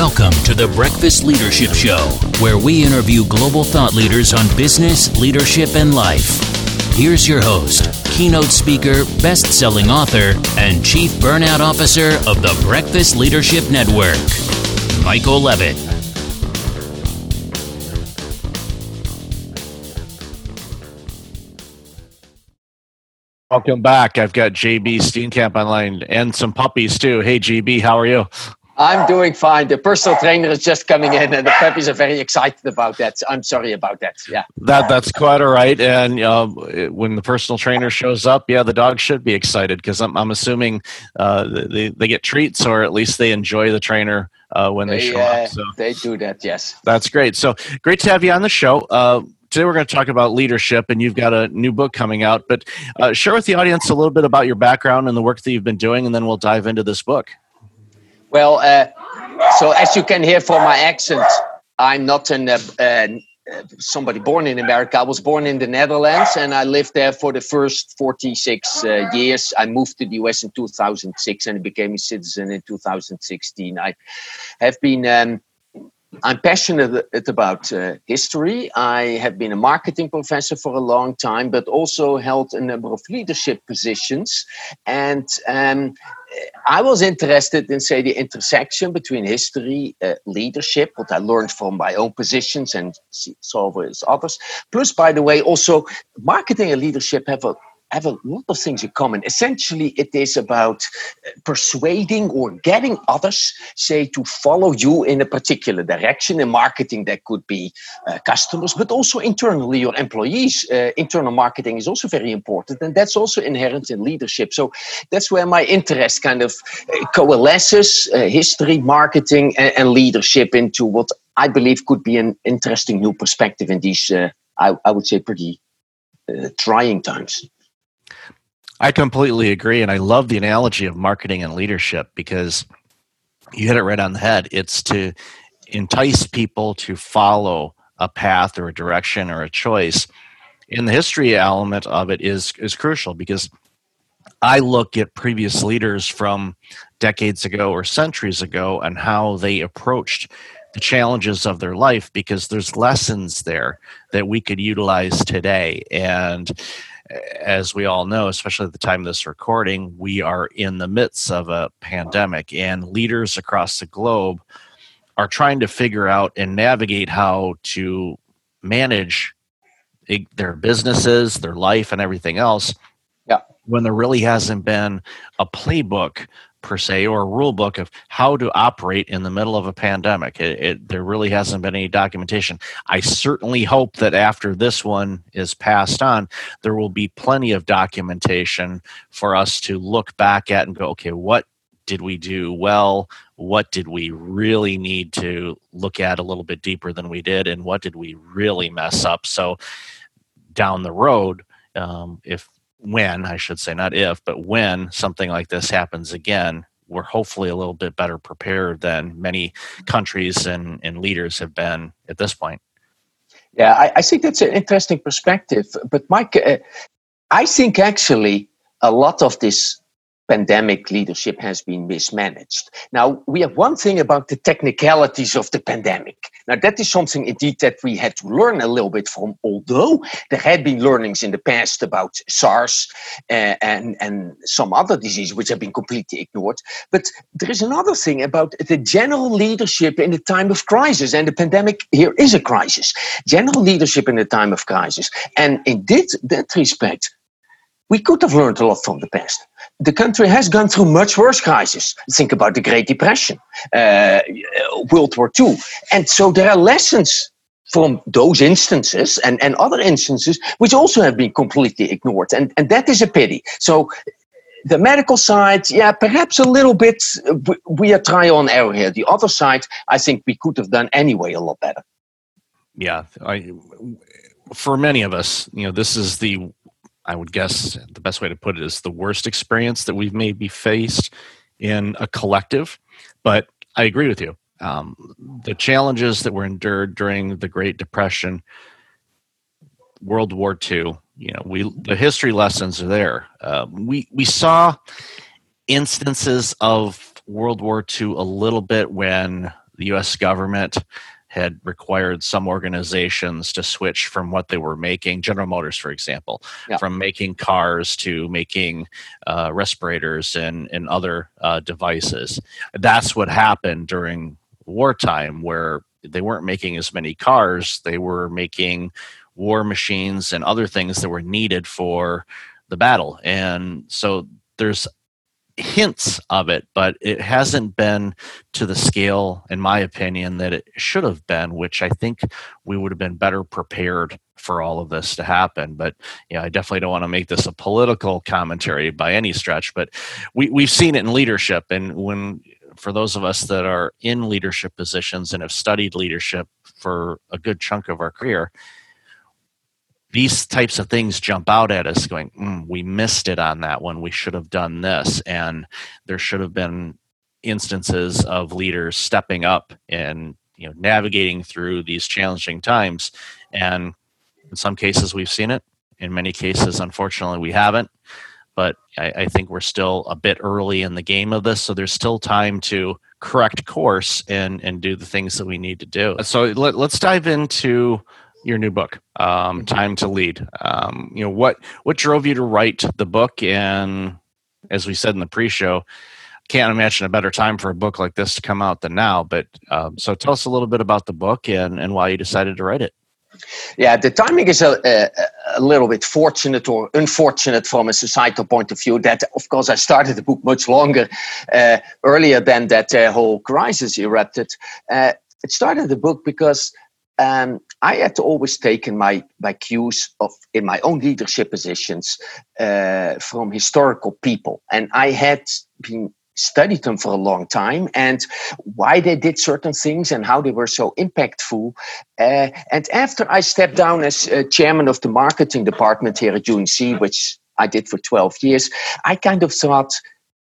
Welcome to the Breakfast Leadership Show, where we interview global thought leaders on business, leadership, and life. Here's your host, keynote speaker, best selling author, and chief burnout officer of the Breakfast Leadership Network, Michael Levitt. Welcome back. I've got JB Steenkamp online and some puppies too. Hey, JB, how are you? I'm doing fine. The personal trainer is just coming in, and the puppies are very excited about that. I'm sorry about that. Yeah, that that's quite all right. And um, when the personal trainer shows up, yeah, the dog should be excited because I'm, I'm assuming uh, they they get treats or at least they enjoy the trainer uh, when they, they show uh, up. So they do that. Yes, that's great. So great to have you on the show. Uh, today we're going to talk about leadership and you've got a new book coming out but uh, share with the audience a little bit about your background and the work that you've been doing and then we'll dive into this book well, uh, so as you can hear from my accent, I'm not an, uh, uh, somebody born in America. I was born in the Netherlands and I lived there for the first 46 uh, years. I moved to the US in 2006 and became a citizen in 2016. I have been. Um, I'm passionate about uh, history. I have been a marketing professor for a long time, but also held a number of leadership positions. And um, I was interested in, say, the intersection between history, uh, leadership, what I learned from my own positions and saw with others. Plus, by the way, also marketing and leadership have a have a lot of things in common. Essentially, it is about uh, persuading or getting others, say, to follow you in a particular direction. In marketing, that could be uh, customers, but also internally your employees. Uh, internal marketing is also very important, and that's also inherent in leadership. So that's where my interest kind of uh, coalesces uh, history, marketing, and, and, leadership into what I believe could be an interesting new perspective in these, uh, I, I, would say, pretty trying times. I completely agree. And I love the analogy of marketing and leadership because you hit it right on the head. It's to entice people to follow a path or a direction or a choice. And the history element of it is, is crucial because I look at previous leaders from decades ago or centuries ago and how they approached the challenges of their life because there's lessons there that we could utilize today. And as we all know, especially at the time of this recording, we are in the midst of a pandemic, and leaders across the globe are trying to figure out and navigate how to manage their businesses, their life, and everything else. Yeah. When there really hasn't been a playbook per se or a rule book of how to operate in the middle of a pandemic. It, it, there really hasn't been any documentation. I certainly hope that after this one is passed on, there will be plenty of documentation for us to look back at and go, okay, what did we do well? What did we really need to look at a little bit deeper than we did? And what did we really mess up? So down the road, um, if when I should say, not if, but when something like this happens again, we're hopefully a little bit better prepared than many countries and, and leaders have been at this point. Yeah, I, I think that's an interesting perspective. But Mike, uh, I think actually a lot of this pandemic leadership has been mismanaged. Now, we have one thing about the technicalities of the pandemic. Now, that is something indeed that we had to learn a little bit from, although there had been learnings in the past about SARS uh, and, and some other diseases which have been completely ignored. But there is another thing about the general leadership in the time of crisis, and the pandemic here is a crisis. General leadership in the time of crisis. And in this, that respect, we could have learned a lot from the past. The country has gone through much worse crises. Think about the Great Depression, uh, World War II. And so there are lessons from those instances and, and other instances which also have been completely ignored. And, and that is a pity. So the medical side, yeah, perhaps a little bit, we are try on error here. The other side, I think we could have done anyway a lot better. Yeah, I, for many of us, you know, this is the I would guess the best way to put it is the worst experience that we've maybe faced in a collective. But I agree with you. Um, the challenges that were endured during the Great Depression, World War II, you know, we the history lessons are there. Uh, we we saw instances of World War II a little bit when the U.S. government had required some organizations to switch from what they were making general motors for example yeah. from making cars to making uh, respirators and, and other uh, devices. That's what happened during wartime where they weren't making as many cars. They were making war machines and other things that were needed for the battle. And so there's hints of it, but it hasn't been to the scale, in my opinion, that it should have been, which I think we would have been better prepared for all of this to happen. But you know, I definitely don't want to make this a political commentary by any stretch, but we, we've seen it in leadership. And when for those of us that are in leadership positions and have studied leadership for a good chunk of our career, these types of things jump out at us going mm, we missed it on that one. We should have done this. And there should have been instances of leaders stepping up and you know navigating through these challenging times. And in some cases we've seen it. In many cases unfortunately we haven't. But I, I think we're still a bit early in the game of this. So there's still time to correct course and and do the things that we need to do. So let, let's dive into your new book, um, mm-hmm. Time to Lead. Um, you know what what drove you to write the book, and as we said in the pre-show, can't imagine a better time for a book like this to come out than now. But um, so tell us a little bit about the book and and why you decided to write it. Yeah, the timing is a, a, a, little bit fortunate or unfortunate from a societal point of view. That, of course, I started the book much longer, uh, earlier than that uh, whole crisis erupted. Uh, it started the book because um, I had always taken my my cues of in my own leadership positions uh, from historical people, and I had been studied them for a long time and why they did certain things and how they were so impactful. Uh, and after I stepped down as uh, chairman of the marketing department here at UNC, which I did for 12 years, I kind of thought,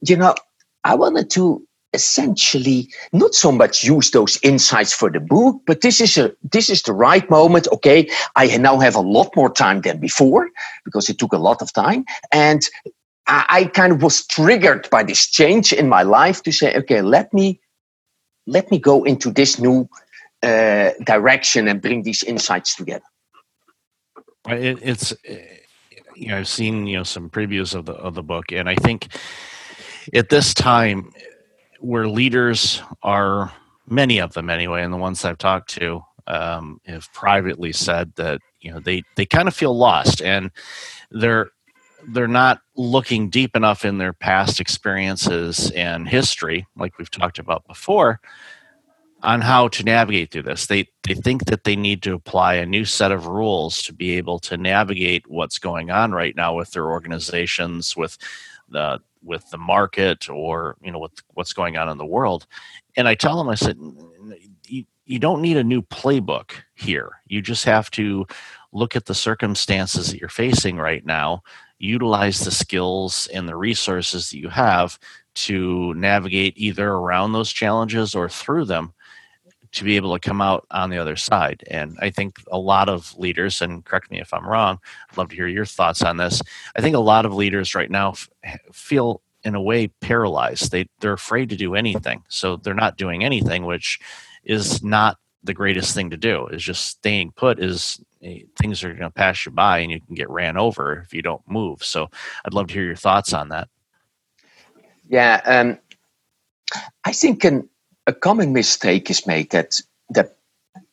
you know, I wanted to essentially not so much use those insights for the book but this is a this is the right moment okay? I now have a lot more time than before because it took a lot of time. And i, I kind of was triggered by this change in my life to say okay let me let me go into this new uh, direction and bring these insights together. It, it's you know i've seen you know some previews of the of the book and i think at this time where leaders are many of them anyway, and the ones I've talked to um, have privately said that you know they they kind of feel lost and they're they're not looking deep enough in their past experiences and history, like we've talked about before, on how to navigate through this. They they think that they need to apply a new set of rules to be able to navigate what's going on right now with their organizations, with the with the market or you know with what's going on in the world. And i tell them i said you, you don't need a new playbook here. You just have to look at the circumstances that you're facing right now utilize the skills and the resources that you have to navigate either around those challenges or through them to be able to come out on the other side. And I think a lot of leaders, and correct me if I'm wrong, I'd love to hear your thoughts on this. I think a lot of leaders right now f- feel in a way paralyzed. They they're afraid to do anything, so they're not doing anything, which is not the greatest thing to do. Is just staying put. Is eh, things are going to pass you by, and you can get ran over if you don't move. So I'd love to hear your thoughts on that. Yeah, um, I think an a common mistake is made that that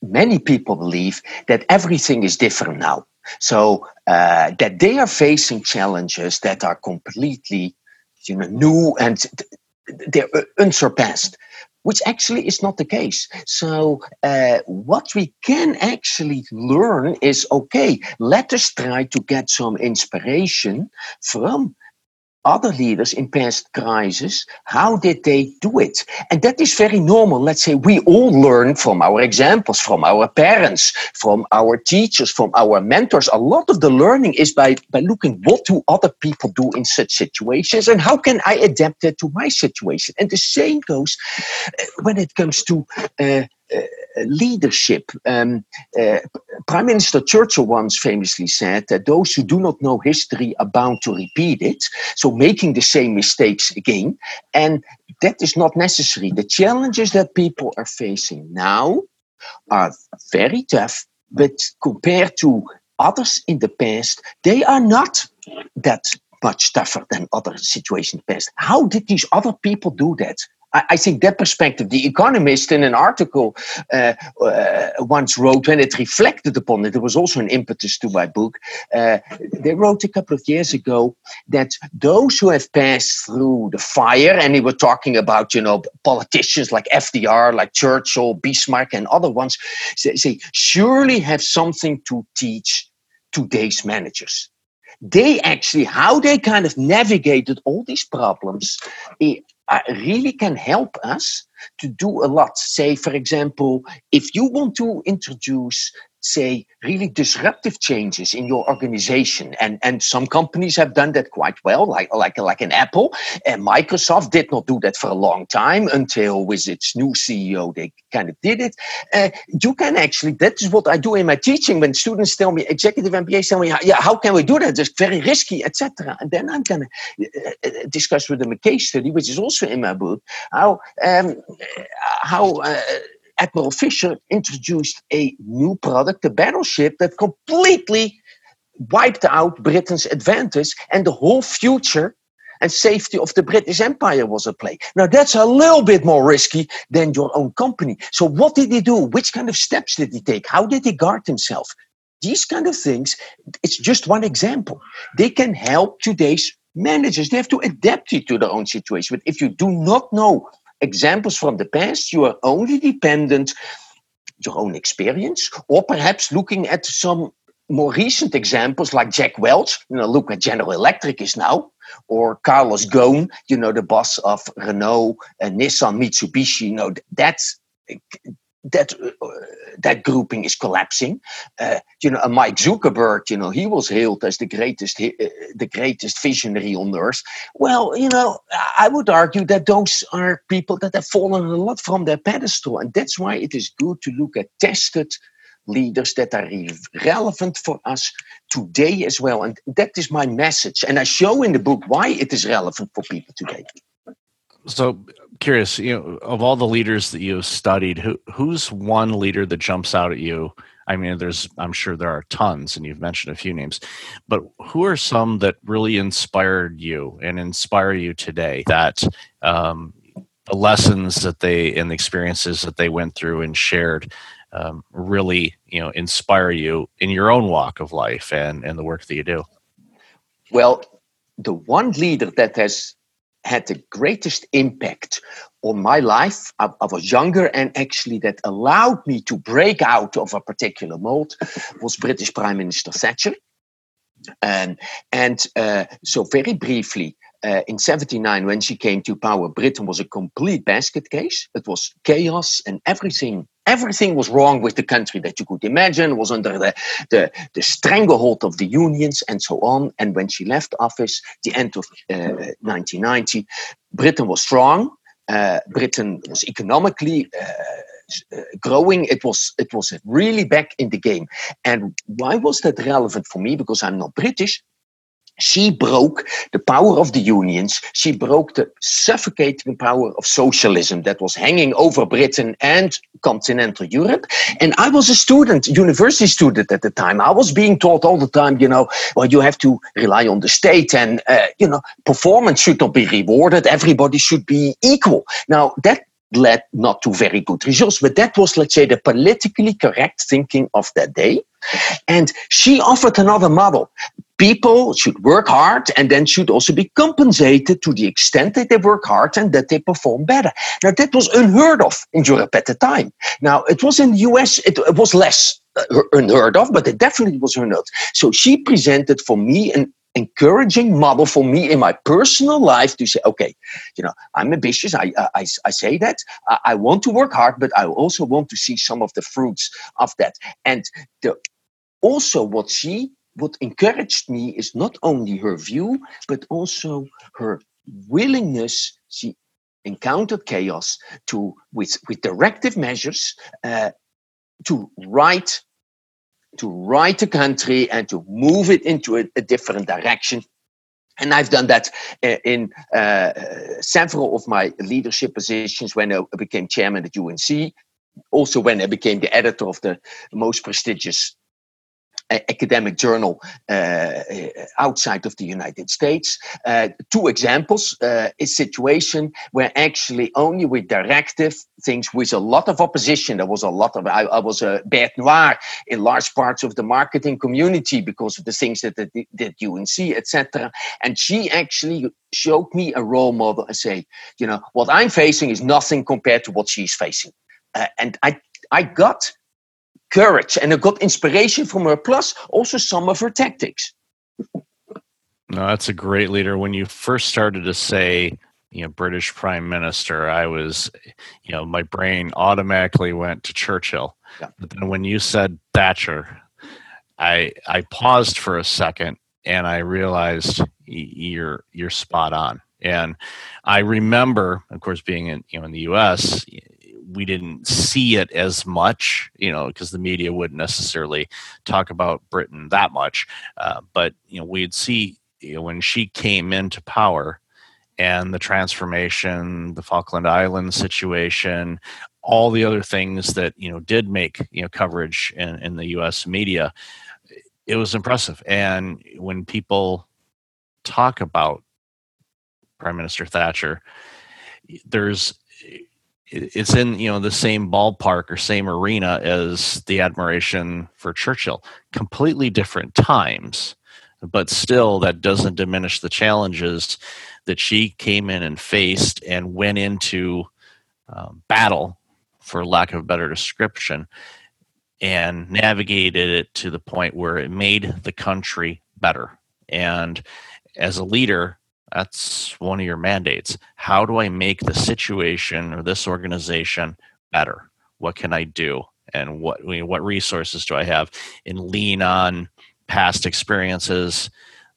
many people believe that everything is different now. So uh, that they are facing challenges that are completely, you know, new and they're unsurpassed, which actually is not the case. So uh, what we can actually learn is okay. Let us try to get some inspiration from other leaders in past crises, how did they do it? And that is very normal. Let's say we all learn from our examples, from our parents, from our teachers, from our mentors. A lot of the learning is by, by looking what do other people do in such situations and how can I adapt that to my situation? And the same goes uh, when it comes to uh, uh, leadership. Um, uh, Prime Minister Churchill once famously said that those who do not know history are bound to repeat it, so making the same mistakes again. And that is not necessary. The challenges that people are facing now are very tough, but compared to others in the past, they are not that much tougher than other situations past. How did these other people do that? I, think that perspective, The Economist in an article uh, uh, once wrote, when it reflected upon it, there was also an impetus to my book. Uh, they wrote a couple of years ago that those who have passed through the fire, and they were talking about, you know, politicians like FDR, like Churchill, Bismarck, and other ones, say, say surely have something to teach today's managers they actually how they kind of navigated all these problems eh, Uh, really can help us to do a lot. Say, for example, if you want to introduce say really disruptive changes in your organization. And and some companies have done that quite well like like like an apple. And microsoft did not do that for a long time until with its new ceo they kind of did it. Uh, you can actually that is what i do in my teaching when students tell me executive mbas tell me yeah how can we do that? It's very risky etc and then i'm going to uh, uh, discuss with them a case study which is also in my book how um, how uh, Admiral Fisher introduced a new product, the battleship, that completely wiped out Britain's advantage and the whole future and safety of the British Empire was at play. Now, that's a little bit more risky than your own company. So, what did he do? Which kind of steps did he take? How did he guard himself? These kind of things, it's just one example. They can help today's managers. They have to adapt it to their own situation. But if you do not know examples from the past, you are only dependent your own experience, or perhaps looking at some more recent examples like Jack Welch, you know, look at General Electric is now, or Carlos Ghosn, you know, the boss of Renault, and Nissan, Mitsubishi, you know, that's that uh, that grouping is collapsing. Uh, you know, Mike Zuckerberg, you know, he was hailed as the greatest uh, the greatest visionary on earth. Well, you know, I would argue that those are people that have fallen a lot from their pedestal, and that's why it is good to look at tested leaders that are relevant for us today as well. And that is my message, and I show in the book why it is relevant for people today. So curious, you know, of all the leaders that you've studied, who who's one leader that jumps out at you? I mean, there's I'm sure there are tons, and you've mentioned a few names, but who are some that really inspired you and inspire you today? That um, the lessons that they and the experiences that they went through and shared um, really, you know, inspire you in your own walk of life and and the work that you do. Well, the one leader that has had the greatest impact on my life. I, I, was younger, and actually, that allowed me to break out of a particular mold was British Prime Minister Thatcher. And uh, so, very briefly, uh, in 79, when she came to power, Britain was a complete basket case. It was chaos and everything. Everything was wrong with the country that you could imagine, was under the, the, the stranglehold of the unions and so on. And when she left office, the end of uh, 1990, Britain was strong. Uh, Britain was economically growing. It was it was really back in the game. And why was that relevant for me? Because I'm not British she broke the power of the unions. She broke the suffocating power of socialism that was hanging over Britain and continental Europe. And I was a student, university student at the time. I was being taught all the time, you know, well, you have to rely on the state and, uh, you know, performance should not be rewarded. Everybody should be equal. Now, that led not to very good results, but that was, let's say, the politically correct thinking of that day. And she offered another model people should work hard and then should also be compensated to the extent that they work hard and that they perform better. Now, that was unheard of in Europe at the time. Now, it was in the US, it, it was less uh, unheard of, but it definitely was unheard of. So she presented for me an encouraging model for me in my personal life to say, okay, you know, I'm ambitious. I, I, I say that. I, I want to work hard, but I also want to see some of the fruits of that. And the, also what she what encouraged me is not only her view, but also her willingness. She encountered chaos to with with directive measures uh, to write to write the country and to move it into a, a different direction and I've done that uh, in uh, several of my leadership positions when I became chairman at UNC, also when I became the editor of the most prestigious academic journal uh, outside of the United States. Uh, two examples: uh, a situation where actually only with directive things with a lot of opposition. There was a lot of I, I was a bad noir in large parts of the marketing community because of the things that that, that UNC etc. And she actually showed me a role model and say, you know, what I'm facing is nothing compared to what she's facing. Uh, and I I got courage and I got inspiration from her, plus also some of her tactics. No, that's a great leader. When you first started to say, you know, British Prime Minister, I was, you know, my brain automatically went to Churchill. Yeah. But then when you said Thatcher, I I paused for a second and I realized you're you're spot on. And I remember, of course, being in you know in the U.S we didn't see it as much, you know, because the media wouldn't necessarily talk about Britain that much. Uh, but you know, we'd see you know, when she came into power and the transformation, the Falkland Islands situation, all the other things that you know did make you know coverage in, in the U.S. media. It was impressive, and when people talk about Prime Minister Thatcher, there's it's in you know the same ballpark or same arena as the admiration for Churchill. Completely different times, but still that doesn't diminish the challenges that she came in and faced and went into um, battle, for lack of a better description, and navigated it to the point where it made the country better. And as a leader, that's one of your mandates. How do I make the situation or this organization better? What can I do? And what I mean, what resources do I have? And lean on past experiences,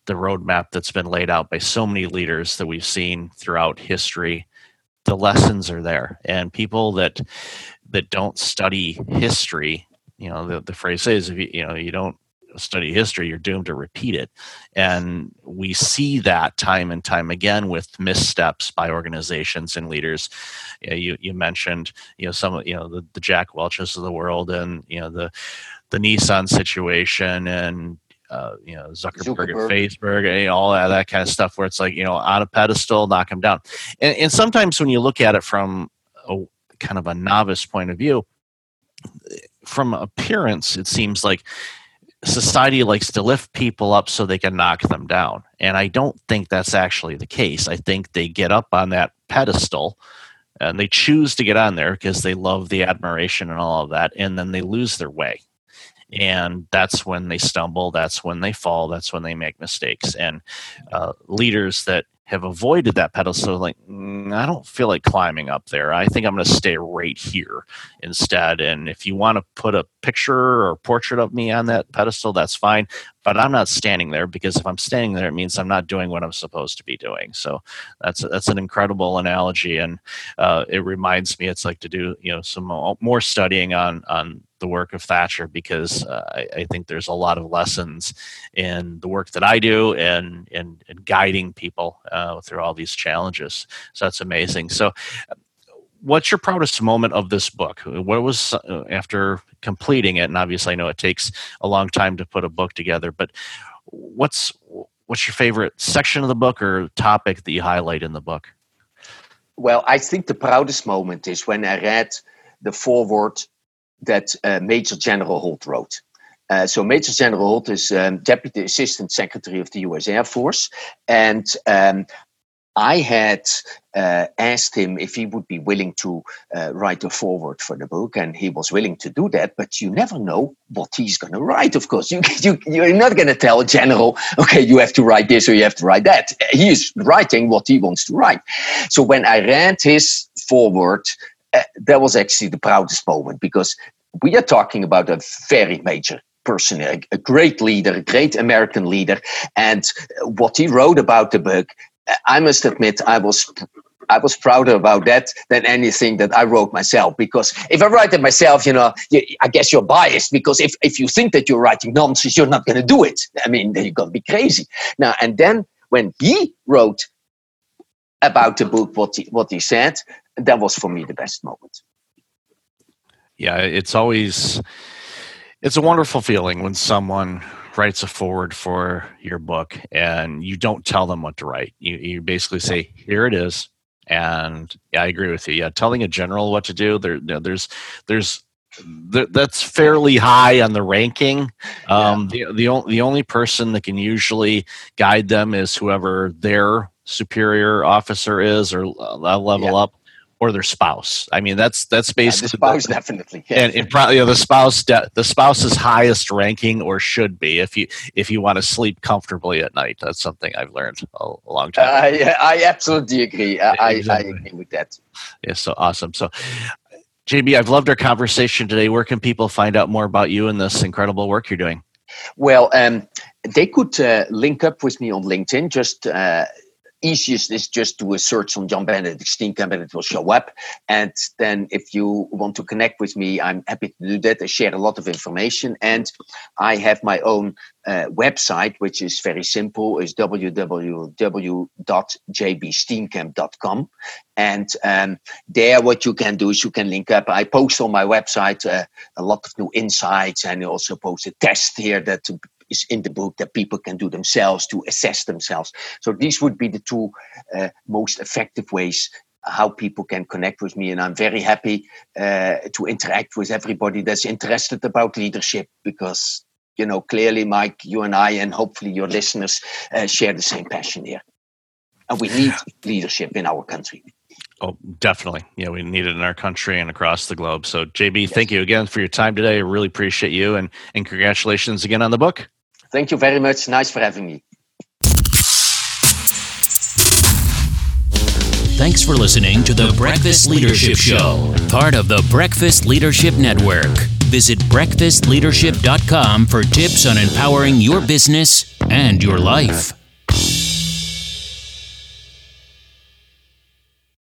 the roadmap that's been laid out by so many leaders that we've seen throughout history. The lessons are there, and people that that don't study history, you know, the, the phrase is, if you, you know, you don't study history, you're doomed to repeat it. And we see that time and time again with missteps by organizations and leaders. You, know, you, you, mentioned, you know, some, you know, the, the Jack Welches of the world and, you know, the, the Nissan situation and, uh, you know, Zuckerberg, Zuckerberg. at Facebook, and all that, that kind of stuff where it's like, you know, on a pedestal, knock them down. And, and sometimes when you look at it from a kind of a novice point of view, from appearance, it seems like society likes to lift people up so they can knock them down. And I don't think that's actually the case. I think they get up on that pedestal and they choose to get on there because they love the admiration and all of that, and then they lose their way. And that's when they stumble, that's when they fall, that's when they make mistakes. And uh, leaders that have avoided that pedestal like mm, i don't feel like climbing up there. I think i'm going to stay right here instead. And if you want to put a picture or portrait of me on that pedestal that's fine but i'm not standing there because if i'm standing there it means i'm not doing what i'm supposed to be doing so that's that's an incredible analogy and uh, it reminds me it's like to do you know some more studying on on the work of Thatcher because uh, I, I, think there's a lot of lessons in the work that I do and in, in guiding people uh, through all these challenges. So that's amazing. So, what's your proudest moment of this book? What was uh, after completing it? And obviously, I know it takes a long time to put a book together, but what's what's your favorite section of the book or topic that you highlight in the book? Well, I think the proudest moment is when I read the foreword that uh, Major General Holt wrote. Uh, so Major General Holt is um, Deputy Assistant Secretary of the U.S. Air Force, and um, I had uh, asked him if he would be willing to uh, write a foreword for the book, and he was willing to do that. But you never know what he's going to write. Of course, you, you you're not going to tell a general, okay, you have to write this or you have to write that. He is writing what he wants to write. So when I read his foreword, uh, that was actually the proudest moment because we are talking about a very major person, a, a great leader, a great American leader. And what he wrote about the book, I must admit, I was I was prouder about that than anything that I wrote myself. Because if I write it myself, you know, I guess you're biased. Because if, if you think that you're writing nonsense, you're not going to do it. I mean, then you're going to be crazy. Now, and then when he wrote about the book, what he, what he said, that was for me the best moment. Yeah, it's always it's a wonderful feeling when someone writes a forward for your book and you don't tell them what to write. You you basically say, "Here it is." And yeah, I agree with you. Yeah, telling a general what to do, there, there's there's that's fairly high on the ranking. Um, yeah. the the, the only person that can usually guide them is whoever their superior officer is or uh, level yeah. up or their spouse. I mean, that's that's basically yeah, the spouse the, definitely, yeah. and, and probably you know, the spouse the spouse's highest ranking or should be if you if you want to sleep comfortably at night. That's something I've learned a, a long time. Uh, I absolutely agree. I, exactly. I agree with that. Yeah, so awesome. So. JB, I've loved our conversation today. Where can people find out more about you and this incredible work you're doing? Well, um, they could uh, link up with me on LinkedIn. Just uh, easiest is just do a search on Jan Benedict Steenkamp and it will show up. And then if you want to connect with me, I'm happy to do that. I share a lot of information and I have my own uh, website, which is very simple, is www.jbsteenkamp.com. And um, there, what you can do is you can link up. I post on my website uh, a lot of new insights and also post a test here that is in the book that people can do themselves to assess themselves. So these would be the two uh, most effective ways how people can connect with me and i'm very happy uh, to interact with everybody that's interested about leadership because you know clearly mike you and i and hopefully your listeners uh, share the same passion here and we need leadership in our country Oh, definitely. Yeah, we need it in our country and across the globe. So, JB, yes. thank you again for your time today. I really appreciate you and, and congratulations again on the book. Thank you very much. Nice for having me. Thanks for listening to the Breakfast Leadership Show, part of the Breakfast Leadership Network. Visit breakfastleadership.com for tips on empowering your business and your life.